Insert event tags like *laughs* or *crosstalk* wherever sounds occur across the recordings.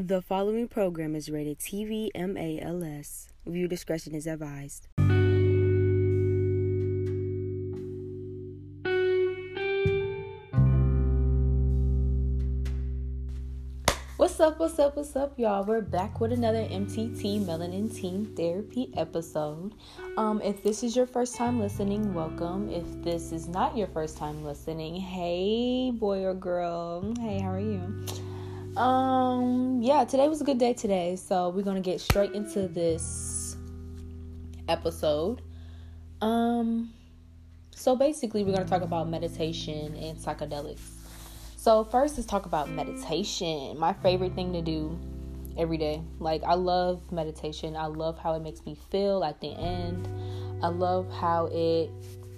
The following program is rated TV MALS. View discretion is advised. What's up, what's up, what's up, y'all? We're back with another MTT Melanin Teen Therapy episode. Um, if this is your first time listening, welcome. If this is not your first time listening, hey, boy or girl, hey, how are you? Um, yeah, today was a good day today, so we're gonna get straight into this episode. Um, so basically, we're gonna talk about meditation and psychedelics. So first, let's talk about meditation. My favorite thing to do every day. Like I love meditation. I love how it makes me feel at the end. I love how it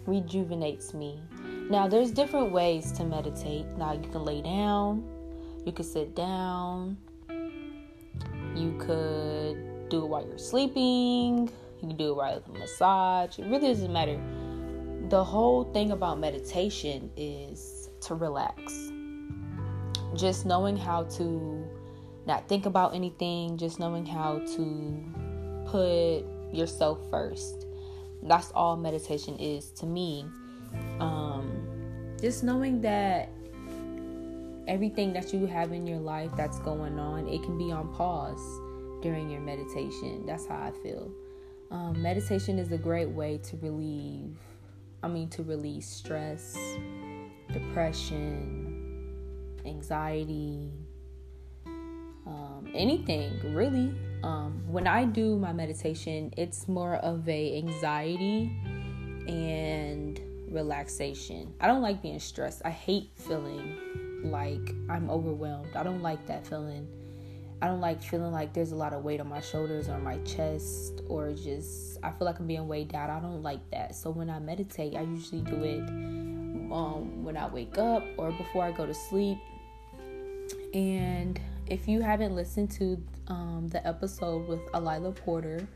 rejuvenates me. Now, there's different ways to meditate. Now, you can lay down you could sit down. You could do it while you're sleeping. You can do it while the massage. It really doesn't matter. The whole thing about meditation is to relax. Just knowing how to not think about anything, just knowing how to put yourself first. That's all meditation is to me. Um, just knowing that everything that you have in your life that's going on, it can be on pause during your meditation. That's how I feel. Um, meditation is a great way to relieve, I mean, to release stress, depression, anxiety, um, anything really. Um, when I do my meditation, it's more of a anxiety and relaxation. I don't like being stressed. I hate feeling like I'm overwhelmed. I don't like that feeling. I don't like feeling like there's a lot of weight on my shoulders or my chest or just I feel like I'm being weighed down. I don't like that. So when I meditate, I usually do it um, when I wake up or before I go to sleep. And if you haven't listened to um, the episode with Alila Porter,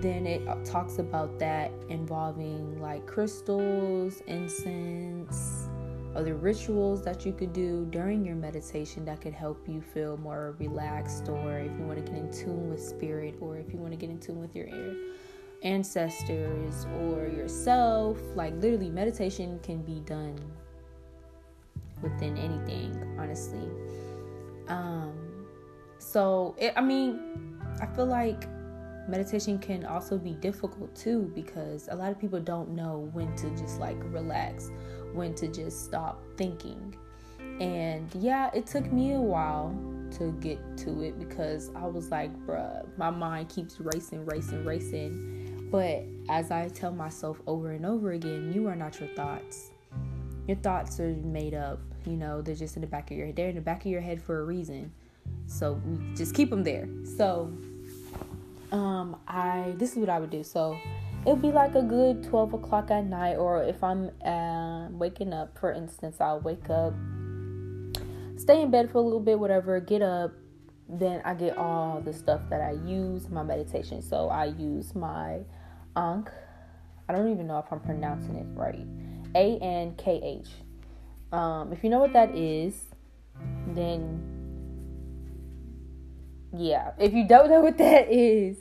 then it talks about that involving like crystals, incense, other rituals that you could do during your meditation that could help you feel more relaxed, or if you want to get in tune with spirit, or if you want to get in tune with your ancestors or yourself. Like, literally, meditation can be done within anything, honestly. Um, so, it, I mean, I feel like meditation can also be difficult too because a lot of people don't know when to just like relax when to just stop thinking. And yeah, it took me a while to get to it because I was like, bruh, my mind keeps racing, racing, racing. But as I tell myself over and over again, you are not your thoughts. Your thoughts are made up, you know, they're just in the back of your head. They're in the back of your head for a reason. So we just keep them there. So um I this is what I would do. So it'll be like a good 12 o'clock at night or if i'm uh, waking up for instance i'll wake up stay in bed for a little bit whatever get up then i get all the stuff that i use my meditation. So i use my ankh i don't even know if i'm pronouncing it right a-n-k-h um, if you know what that is then yeah if you don't know what that is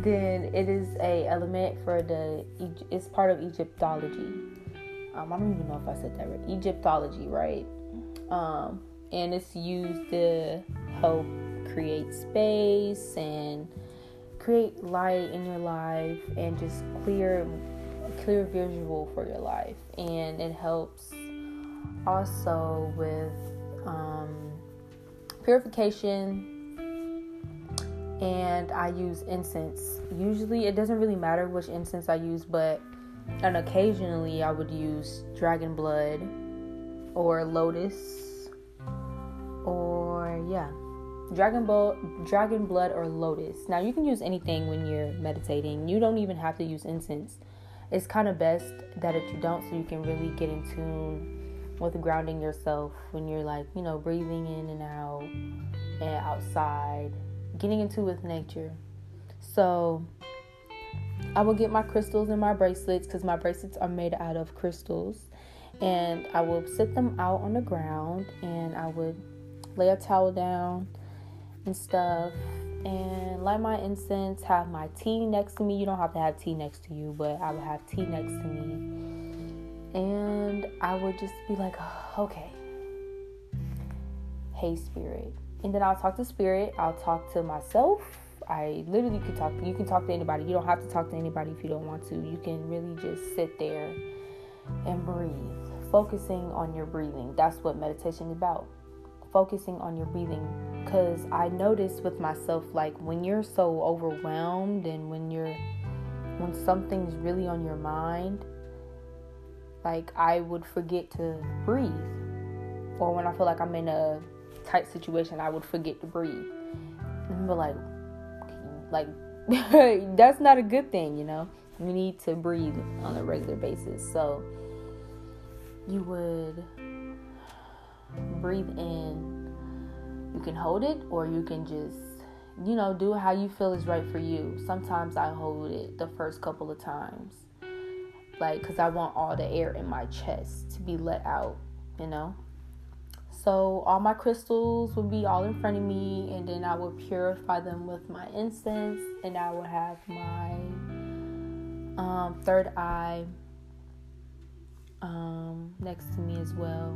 then it is a element for the it's part of Egyptology. Um, I don't even know if I said that right. Egyptology, right? Um, and it's used to help create space and create light in your life and just clear clear visual for your life and it helps also with um, purification and I use incense. Usually, it doesn't really matter which incense I use, but and occasionally I would use dragon blood or lotus or yeah, dragon blood, dragon blood or lotus. Now you can use anything when you're meditating. You don't even have to use incense. It's kind of best that if you don't, so you can really get in tune with grounding yourself when you're like you know breathing in and out and outside getting into with nature. So I will get my crystals and my bracelets because my bracelets are made out of crystals. And I will sit them out on the ground and I would lay a towel down and stuff and light my incense, have my tea next to me. You don't have to have tea next to you, but I would have tea next to me. And I would just be like, oh, okay, hey, spirit. And then I'll talk to spirit, I'll talk to myself. I literally could talk you can talk to anybody. You don't have to talk to anybody if you don't want to. You can really just sit there and breathe, focusing on your breathing. That's what meditation is about. Focusing on your breathing because I noticed with myself like when you're so overwhelmed and when you're when something's really on your mind like I would forget to breathe or when I feel like I'm in a tight situation I would forget to breathe and be like like *laughs* that's not a good thing you know we need to breathe on a regular basis so you would breathe in you can hold it or you can just, you know, do how you feel is right for you. Sometimes I hold it the first couple of times. Like, because I want all the air in my chest to be let out, you know? So, all my crystals would be all in front of me, and then I would purify them with my incense, and I would have my um, third eye um, next to me as well.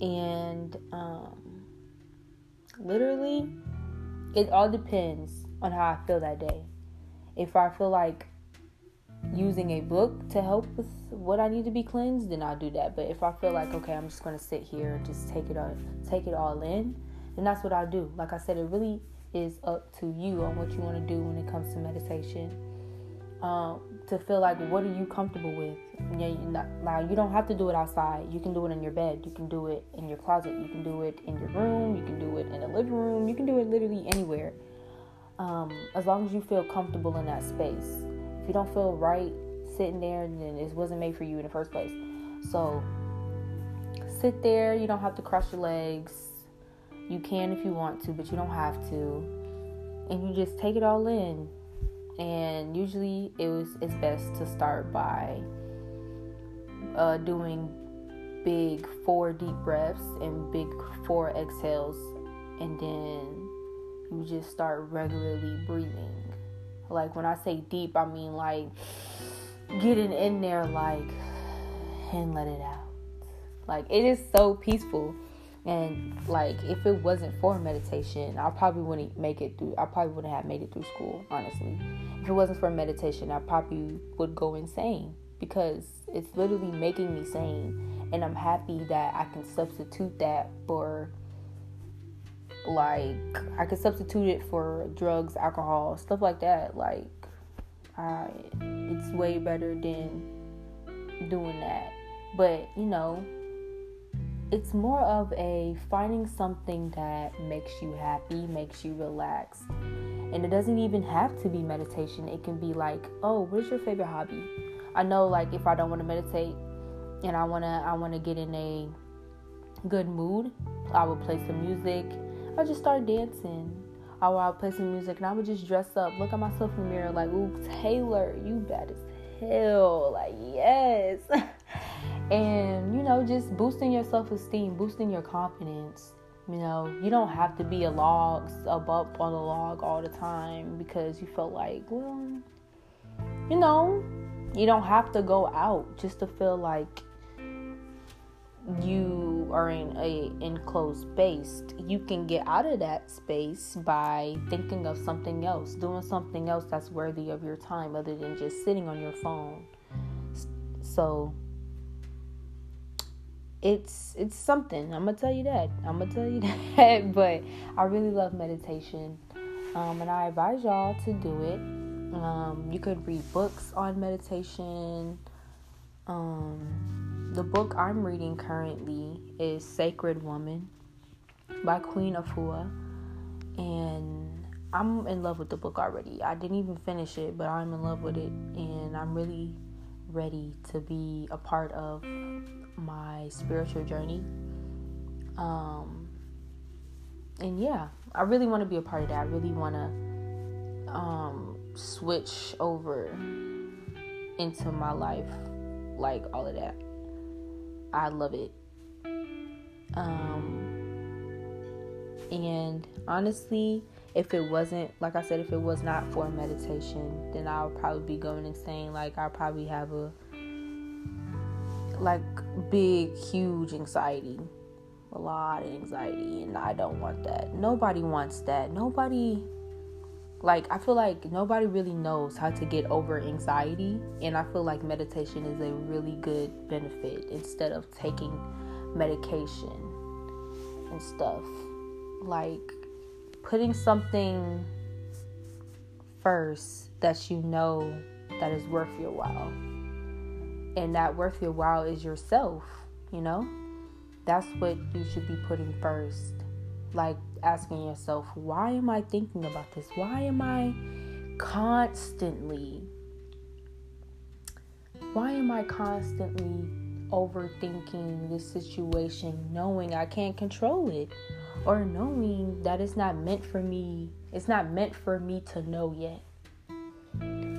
And um, literally, it all depends on how I feel that day. If I feel like using a book to help with what I need to be cleansed, then I'll do that. But if I feel like okay, I'm just gonna sit here, and just take it all, take it all in, then that's what I'll do. Like I said, it really is up to you on what you want to do when it comes to meditation. Um, to feel like what are you comfortable with. Yeah, now you don't have to do it outside. You can do it in your bed. You can do it in your closet. You can do it in your room. You can do it in the living room. You can do it literally anywhere. Um, as long as you feel comfortable in that space. If you don't feel right sitting there, then it wasn't made for you in the first place. So sit there. You don't have to cross your legs. You can if you want to, but you don't have to. And you just take it all in and usually it was it's best to start by uh, doing big four deep breaths and big four exhales and then you just start regularly breathing like when i say deep i mean like getting in there like and let it out like it is so peaceful and like if it wasn't for meditation, I probably wouldn't make it through. I probably wouldn't have made it through school, honestly. If it wasn't for meditation, I probably would go insane because it's literally making me sane. And I'm happy that I can substitute that for like I could substitute it for drugs, alcohol, stuff like that. Like I it's way better than doing that. But, you know, it's more of a finding something that makes you happy, makes you relax. And it doesn't even have to be meditation. It can be like, oh, what's your favorite hobby? I know like if I don't want to meditate and I wanna I wanna get in a good mood, I would play some music. I just start dancing. I would play some music and I would just dress up, look at myself in the mirror like, ooh, Taylor, you bad as hell. Like, yes. *laughs* and you know just boosting your self-esteem boosting your confidence you know you don't have to be a log up up on the log all the time because you feel like well you know you don't have to go out just to feel like you are in a enclosed space you can get out of that space by thinking of something else doing something else that's worthy of your time other than just sitting on your phone so it's it's something. I'm gonna tell you that. I'm gonna tell you *laughs* that. but I really love meditation, um, and I advise y'all to do it. Um, you could read books on meditation. Um, the book I'm reading currently is Sacred Woman by Queen Afua, and I'm in love with the book already. I didn't even finish it, but I'm in love with it, and I'm really ready to be a part of my spiritual journey. Um, and yeah, I really want to be a part of that. I really want to um, switch over into my life, like all of that. I love it. Um, And honestly, if it wasn't, like I said, if it was not for meditation, then I would probably be going insane. Like, I probably have a, like, big, huge anxiety. A lot of anxiety. And I don't want that. Nobody wants that. Nobody, like, I feel like nobody really knows how to get over anxiety. And I feel like meditation is a really good benefit instead of taking medication and stuff. Like, putting something first that you know that is worth your while. And that worth your while is yourself, you know? That's what you should be putting first. Like asking yourself, why am I thinking about this? Why am I constantly why am I constantly overthinking this situation knowing I can't control it? or knowing that it's not meant for me. It's not meant for me to know yet.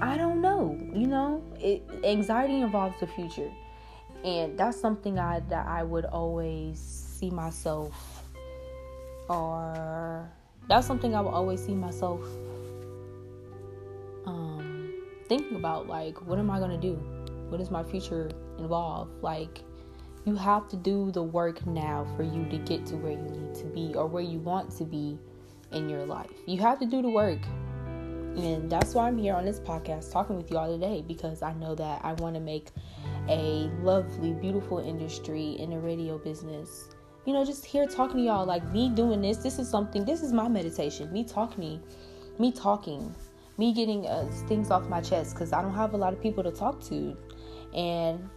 I don't know. You know, it, anxiety involves the future, and that's something I that I would always see myself, or that's something I will always see myself um, thinking about. Like, what am I gonna do? What does my future involve? Like, you have to do the work now for you to get to where you need to be or where you want to be in your life. You have to do the work. And that's why I'm here on this podcast talking with you all today because I know that I want to make a lovely, beautiful industry in the radio business. You know, just here talking to y'all, like me doing this, this is something, this is my meditation. Me talking, me talking, me getting uh, things off my chest because I don't have a lot of people to talk to. And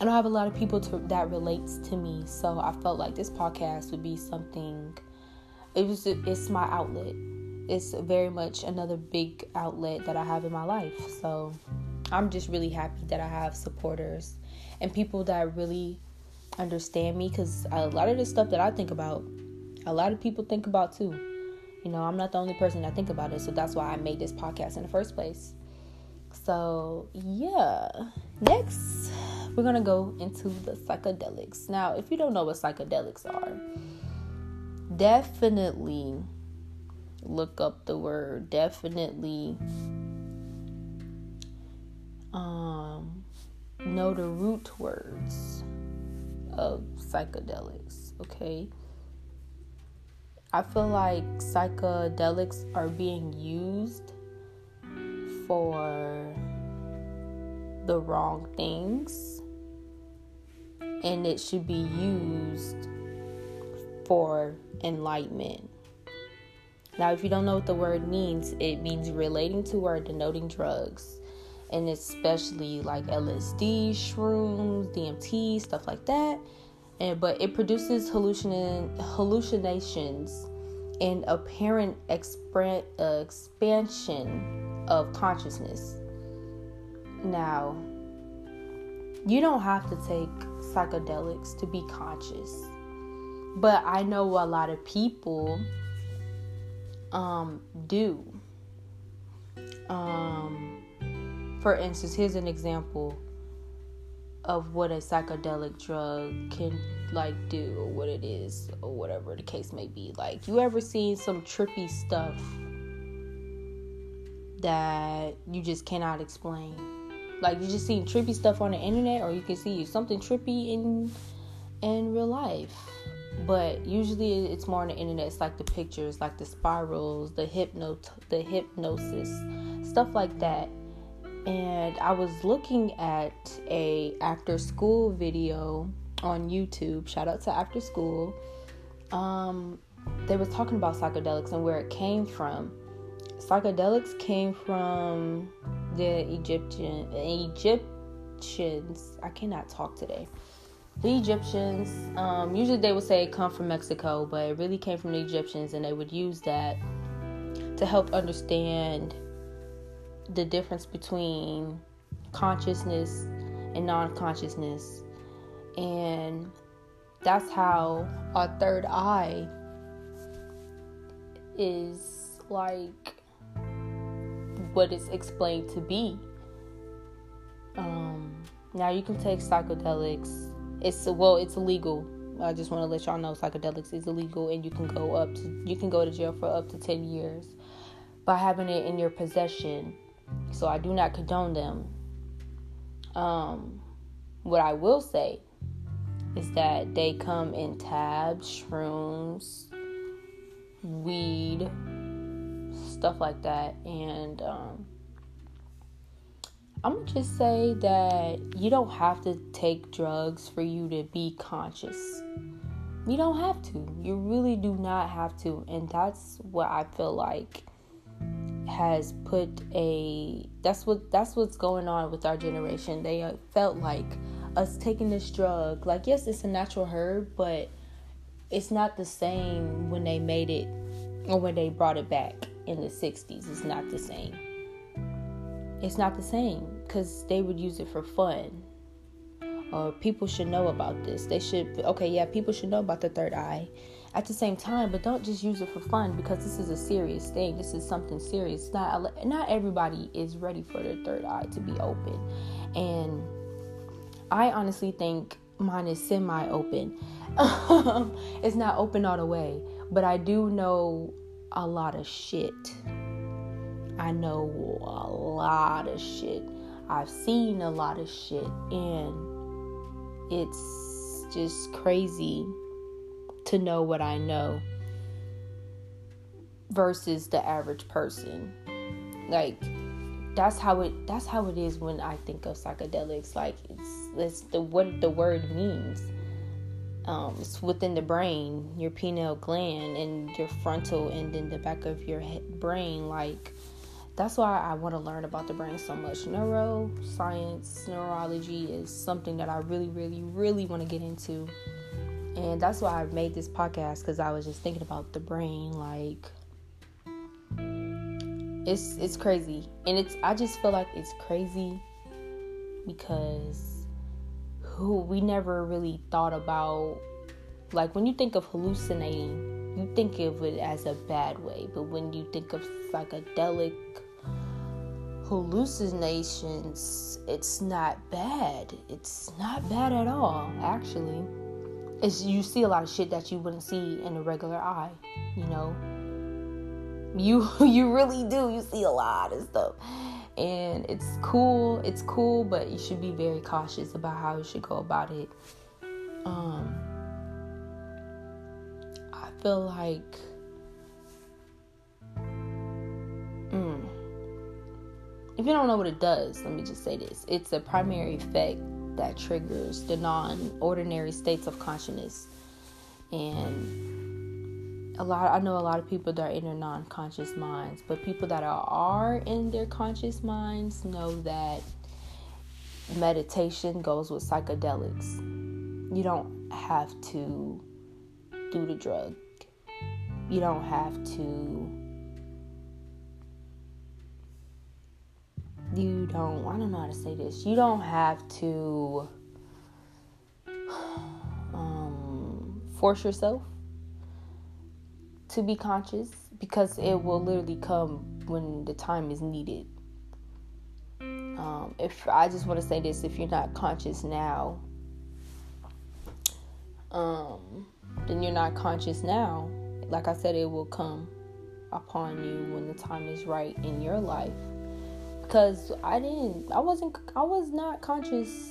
I don't have a lot of people to, that relates to me, so I felt like this podcast would be something. It was it's my outlet. It's very much another big outlet that I have in my life. So I'm just really happy that I have supporters and people that really understand me because a lot of the stuff that I think about, a lot of people think about too. You know, I'm not the only person that think about it, so that's why I made this podcast in the first place. So yeah, next we're gonna go into the psychedelics. Now, if you don't know what psychedelics are, definitely look up the word. Definitely um, know the root words of psychedelics. Okay. I feel like psychedelics are being used for the wrong things and it should be used for enlightenment. Now, if you don't know what the word means, it means relating to or denoting drugs, and especially like LSD, shrooms, DMT, stuff like that. And but it produces hallucin- hallucinations and apparent expre- uh, expansion of consciousness. Now, you don't have to take psychedelics to be conscious. But I know a lot of people um, do. Um, for instance, here's an example of what a psychedelic drug can like do or what it is or whatever the case may be. Like you ever seen some trippy stuff that you just cannot explain? Like you just seen trippy stuff on the internet, or you can see something trippy in in real life. But usually it's more on the internet. It's like the pictures, like the spirals, the hypno, the hypnosis, stuff like that. And I was looking at a after school video on YouTube. Shout out to After School. Um, they was talking about psychedelics and where it came from. Psychedelics came from the Egyptian Egyptians. I cannot talk today. The Egyptians, um, usually they would say come from Mexico, but it really came from the Egyptians, and they would use that to help understand the difference between consciousness and non consciousness. And that's how our third eye is like what it's explained to be. Um, now you can take psychedelics. It's well, it's illegal I just want to let y'all know psychedelics is illegal and you can go up to you can go to jail for up to 10 years by having it in your possession. So I do not condone them. Um, what I will say is that they come in tabs, shrooms, weed, stuff like that, and um, I'm gonna just say that you don't have to take drugs for you to be conscious. You don't have to. You really do not have to. And that's what I feel like has put a that's what that's what's going on with our generation. They uh, felt like us taking this drug, like yes, it's a natural herb, but it's not the same when they made it or when they brought it back in the 60s. It's not the same it's not the same because they would use it for fun. Or people should know about this. They should, okay, yeah, people should know about the third eye at the same time, but don't just use it for fun because this is a serious thing. This is something serious. Not not everybody is ready for their third eye to be open, and I honestly think mine is semi open. *laughs* it's not open all the way, but I do know a lot of shit I know a lot of shit. I've seen a lot of shit, and it's just crazy to know what I know versus the average person. Like that's how it that's how it is when I think of psychedelics. Like it's it's the what the word means. Um, it's within the brain, your pineal gland, and your frontal, and then the back of your head, brain. Like that's why I want to learn about the brain so much. Neuroscience, neurology is something that I really, really, really want to get into. And that's why I made this podcast because I was just thinking about the brain. Like, it's it's crazy, and it's I just feel like it's crazy because who we never really thought about. Like when you think of hallucinating, you think of it as a bad way, but when you think of psychedelic hallucinations, it's not bad. It's not bad at all, actually. It's you see a lot of shit that you wouldn't see in a regular eye, you know. You *laughs* you really do. You see a lot of stuff. And it's cool. It's cool, but you should be very cautious about how you should go about it. Um I feel like mm, if you don't know what it does, let me just say this it's a primary effect that triggers the non ordinary states of consciousness. And a lot, I know a lot of people that are in their non conscious minds, but people that are, are in their conscious minds know that meditation goes with psychedelics. You don't have to do the drug, you don't have to you don't I don't know how to say this. You don't have to um, force yourself to be conscious because it will literally come when the time is needed. Um, if I just want to say this, if you're not conscious now, um, then you're not conscious now. Like I said, it will come upon you when the time is right in your life because I didn't, I wasn't, I was not conscious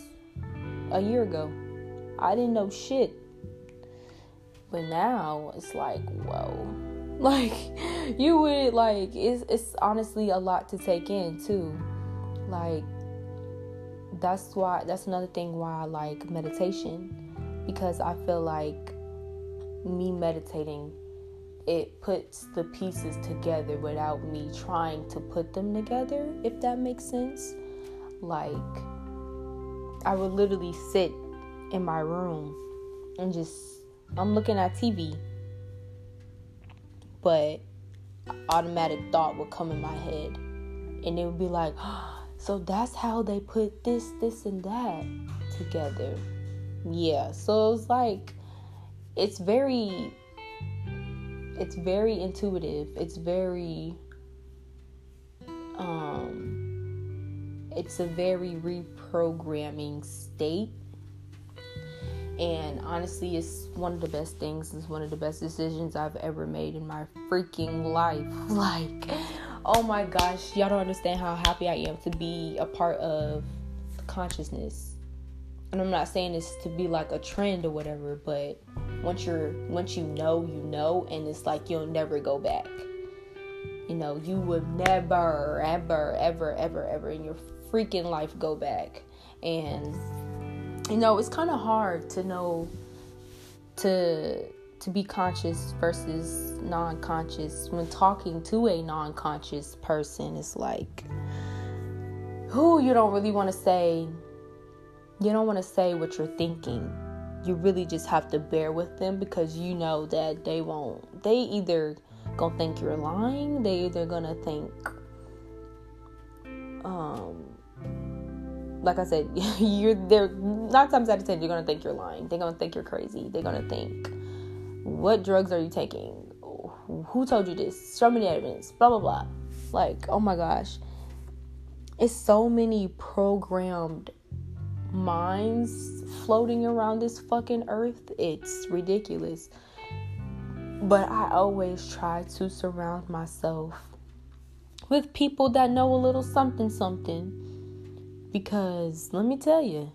a year ago. I didn't know shit. But now it's like, whoa. *laughs* Like, you would, like, it's, it's honestly a lot to take in, too. Like, that's why, that's another thing why I like meditation. Because I feel like me meditating it puts the pieces together without me trying to put them together, if that makes sense. Like, I would literally sit in my room and just, I'm looking at TV, but automatic thought would come in my head, and it would be like, oh, *gasps* so that's how they put this, this, and that together. Yeah, so it's like, it's very it's very intuitive. It's very um it's a very reprogramming state. And honestly, it's one of the best things. It's one of the best decisions I've ever made in my freaking life. *laughs* Like, oh my gosh, y'all don't understand how happy I am to be a part of consciousness. And I'm not saying this to be like a trend or whatever, but once you're once you know, you know, and it's like you'll never go back. You know, you would never, ever, ever, ever, ever in your freaking life go back. And you know, it's kind of hard to know to to be conscious versus non-conscious when talking to a non-conscious person it's like who you don't really want to say you don't want to say what you're thinking you really just have to bear with them because you know that they won't they either gonna think you're lying they either gonna think um like I said, *laughs* you're there nine times out of ten you're gonna think you're lying. They're gonna think you're crazy. They're gonna think, what drugs are you taking? Who told you this? Me the evidence. Blah blah blah. Like, oh my gosh. It's so many programmed minds floating around this fucking earth. It's ridiculous. But I always try to surround myself with people that know a little something something because let me tell you,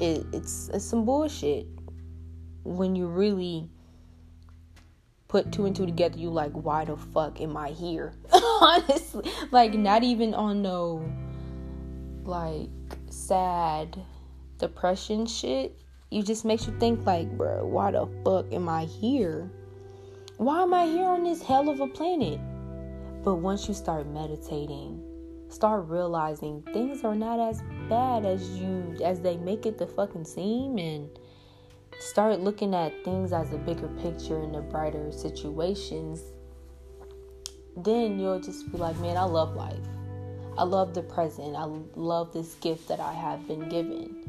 it, it's it's some bullshit when you really put two and two together. You like, why the fuck am I here? *laughs* Honestly, like not even on no like sad depression shit. You just makes you think like, bro, why the fuck am I here? Why am I here on this hell of a planet? But once you start meditating start realizing things are not as bad as you as they make it to fucking seem and start looking at things as a bigger picture and the brighter situations then you'll just be like man i love life i love the present. I love this gift that i have been given.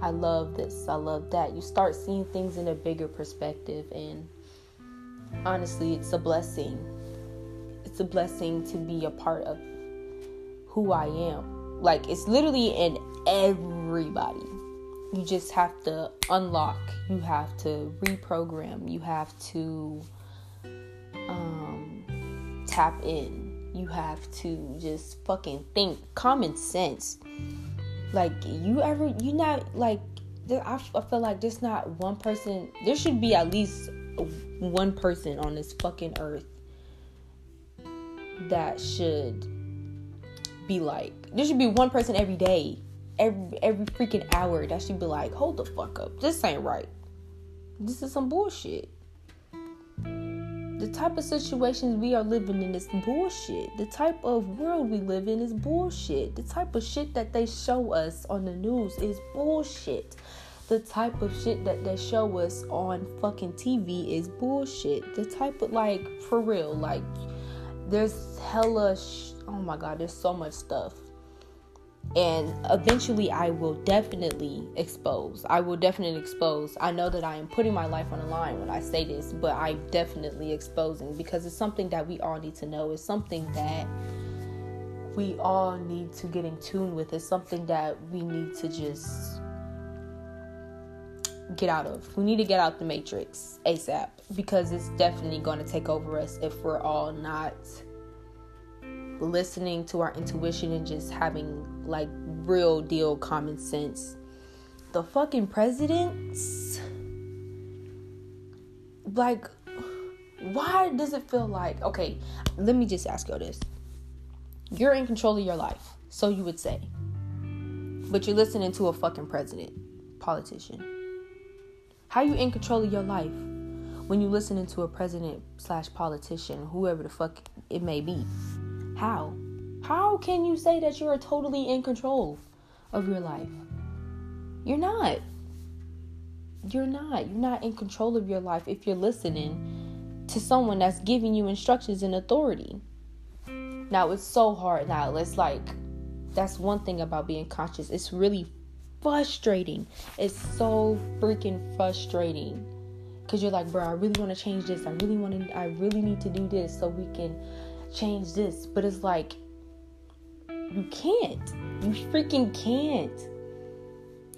I love this. I love that. You start seeing things in a bigger perspective and honestly it's a blessing. It's a blessing to be a part of who I am. Like it's literally in everybody. You just have to unlock, you have to reprogram, you have to um, tap in, you have to just fucking think common sense. Like you ever, you not like I, feel like there's not one person. There should be at least one person on this fucking earth that should be like, there should be one person every day, every every freaking hour that should be like, hold the fuck up, this ain't right. This is some bullshit. The type of situations we are living in is bullshit. The type of world we live in is bullshit. The type of shit that they show us on the news is bullshit. The type of shit that they show us on fucking TV is bullshit. The type of like for real, like there's hella sh- oh my god, there's so much stuff. And eventually, I will definitely expose. I will definitely expose. I know that I am putting my life on the line when I say this, but I'm definitely exposing because it's something that we all need to know. It's something that we all need to get in tune with. It's something that we need to just get out of. We need to get out the matrix ASAP because it's definitely going to take over us if we're all not listening to our intuition and just having like real deal common sense. The fucking presidents, like, why does it feel like, okay, let me just ask you this. You're in control of your life, so you would say, but you're listening to a fucking president, politician. How you in control of your life when you listening to a president slash politician, whoever the fuck it may be? How? How can you say that you're totally in control of your life? You're not. You're not. You're not in control of your life if you're listening to someone that's giving you instructions and authority. Now, it's so hard now. It's like, that's one thing about being conscious. It's really frustrating. It's so freaking frustrating. Cause you're like, bro, I really want to change this. I really want to. I really need to do this so we can change this. But it's like, you can't. You freaking can't.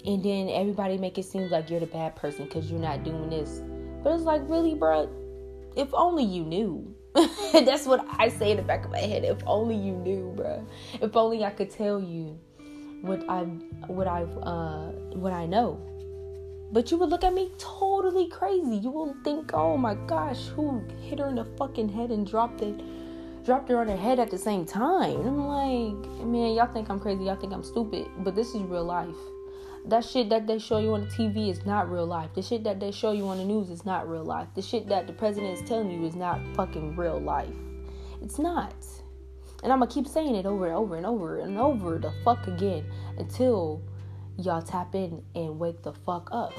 and then everybody make it seem like you're the bad person because you're not doing this. But it's like, really, bro? If only you knew. *laughs* That's what I say in the back of my head. If only you knew, bro. If only I could tell you what I what I've uh what I know. But you would look at me totally crazy. You will think, oh my gosh, who hit her in the fucking head and dropped it dropped her on her head at the same time. And I'm like, man, y'all think I'm crazy, y'all think I'm stupid. But this is real life. That shit that they show you on the TV is not real life. The shit that they show you on the news is not real life. The shit that the president is telling you is not fucking real life. It's not. And I'm gonna keep saying it over and over and over and over the fuck again until y'all tap in and wake the fuck up.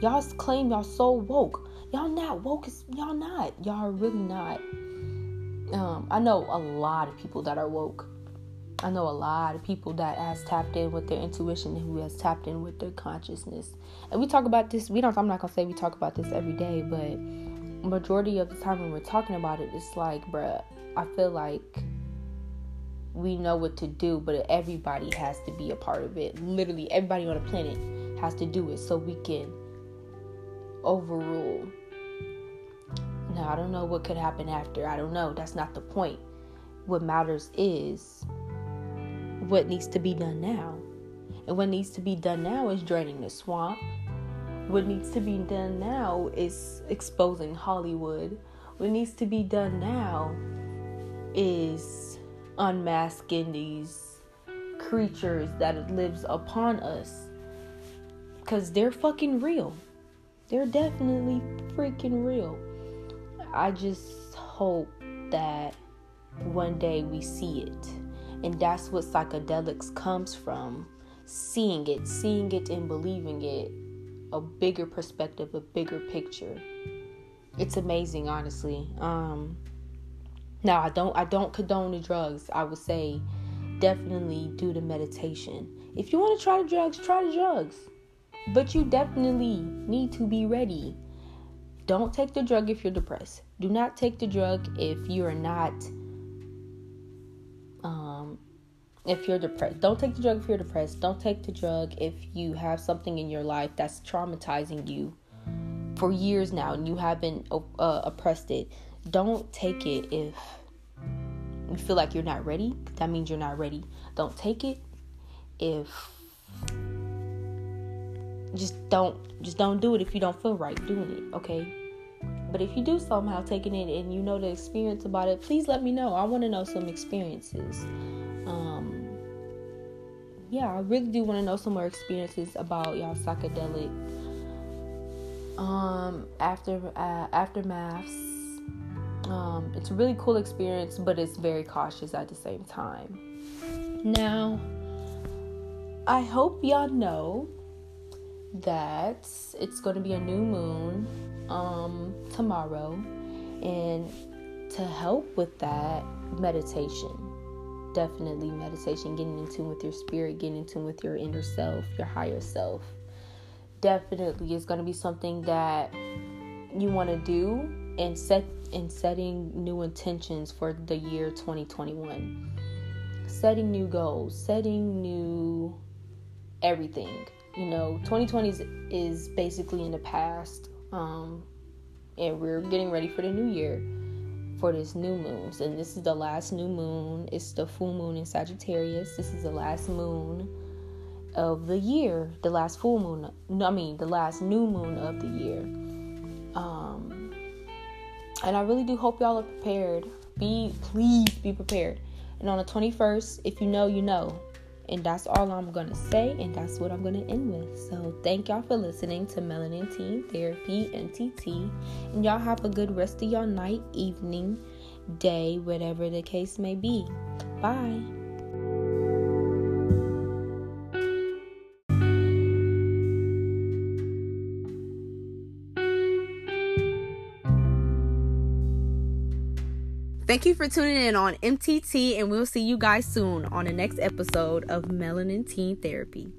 Y'all claim y'all so woke. Y'all not woke. Y'all not. Y'all really not. Um, I know a lot of people that are woke. I know a lot of people that has tapped in with their intuition and who has tapped in with their consciousness. And we talk about this. We don't. I'm not gonna say we talk about this every day, but majority of the time when we're talking about it, it's like, bruh, I feel like we know what to do, but everybody has to be a part of it. Literally, everybody on the planet has to do it so we can overrule. Now, I don't know what could happen after. I don't know. That's not the point. What matters is what needs to be done now. And what needs to be done now is draining the swamp. What needs to be done now is exposing Hollywood. What needs to be done now is unmasking these creatures that lives upon us because they're fucking real they're definitely freaking real i just hope that one day we see it and that's what psychedelics comes from seeing it seeing it and believing it a bigger perspective a bigger picture it's amazing honestly um now I don't I don't condone the drugs. I would say definitely do the meditation. If you want to try the drugs, try the drugs. But you definitely need to be ready. Don't take the drug if you're depressed. Do not take the drug if you're not um if you're depressed. Don't take the drug if you're depressed. Don't take the drug if you have something in your life that's traumatizing you for years now and you haven't uh, oppressed it don't take it if you feel like you're not ready. That means you're not ready. Don't take it if just don't just don't do it if you don't feel right doing it, okay? But if you do somehow taking it in and you know the experience about it, please let me know. I want to know some experiences. Um, yeah, I really do want to know some more experiences about y'all psychedelic um after uh, aftermaths um, it's a really cool experience, but it's very cautious at the same time. Now, I hope y'all know that it's going to be a new moon um, tomorrow, and to help with that, meditation. Definitely meditation, getting in tune with your spirit, getting in tune with your inner self, your higher self. Definitely is going to be something that you want to do and set and setting new intentions for the year 2021 setting new goals setting new everything you know 2020 is, is basically in the past um, and we're getting ready for the new year for this new moons and this is the last new moon it's the full moon in sagittarius this is the last moon of the year the last full moon i mean the last new moon of the year um and I really do hope y'all are prepared. Be please be prepared. And on the 21st, if you know, you know. And that's all I'm going to say, and that's what I'm going to end with. So, thank y'all for listening to Melanin Teen Therapy MTT. And y'all have a good rest of your night, evening, day, whatever the case may be. Bye. Thank you for tuning in on MTT, and we'll see you guys soon on the next episode of Melanin Teen Therapy.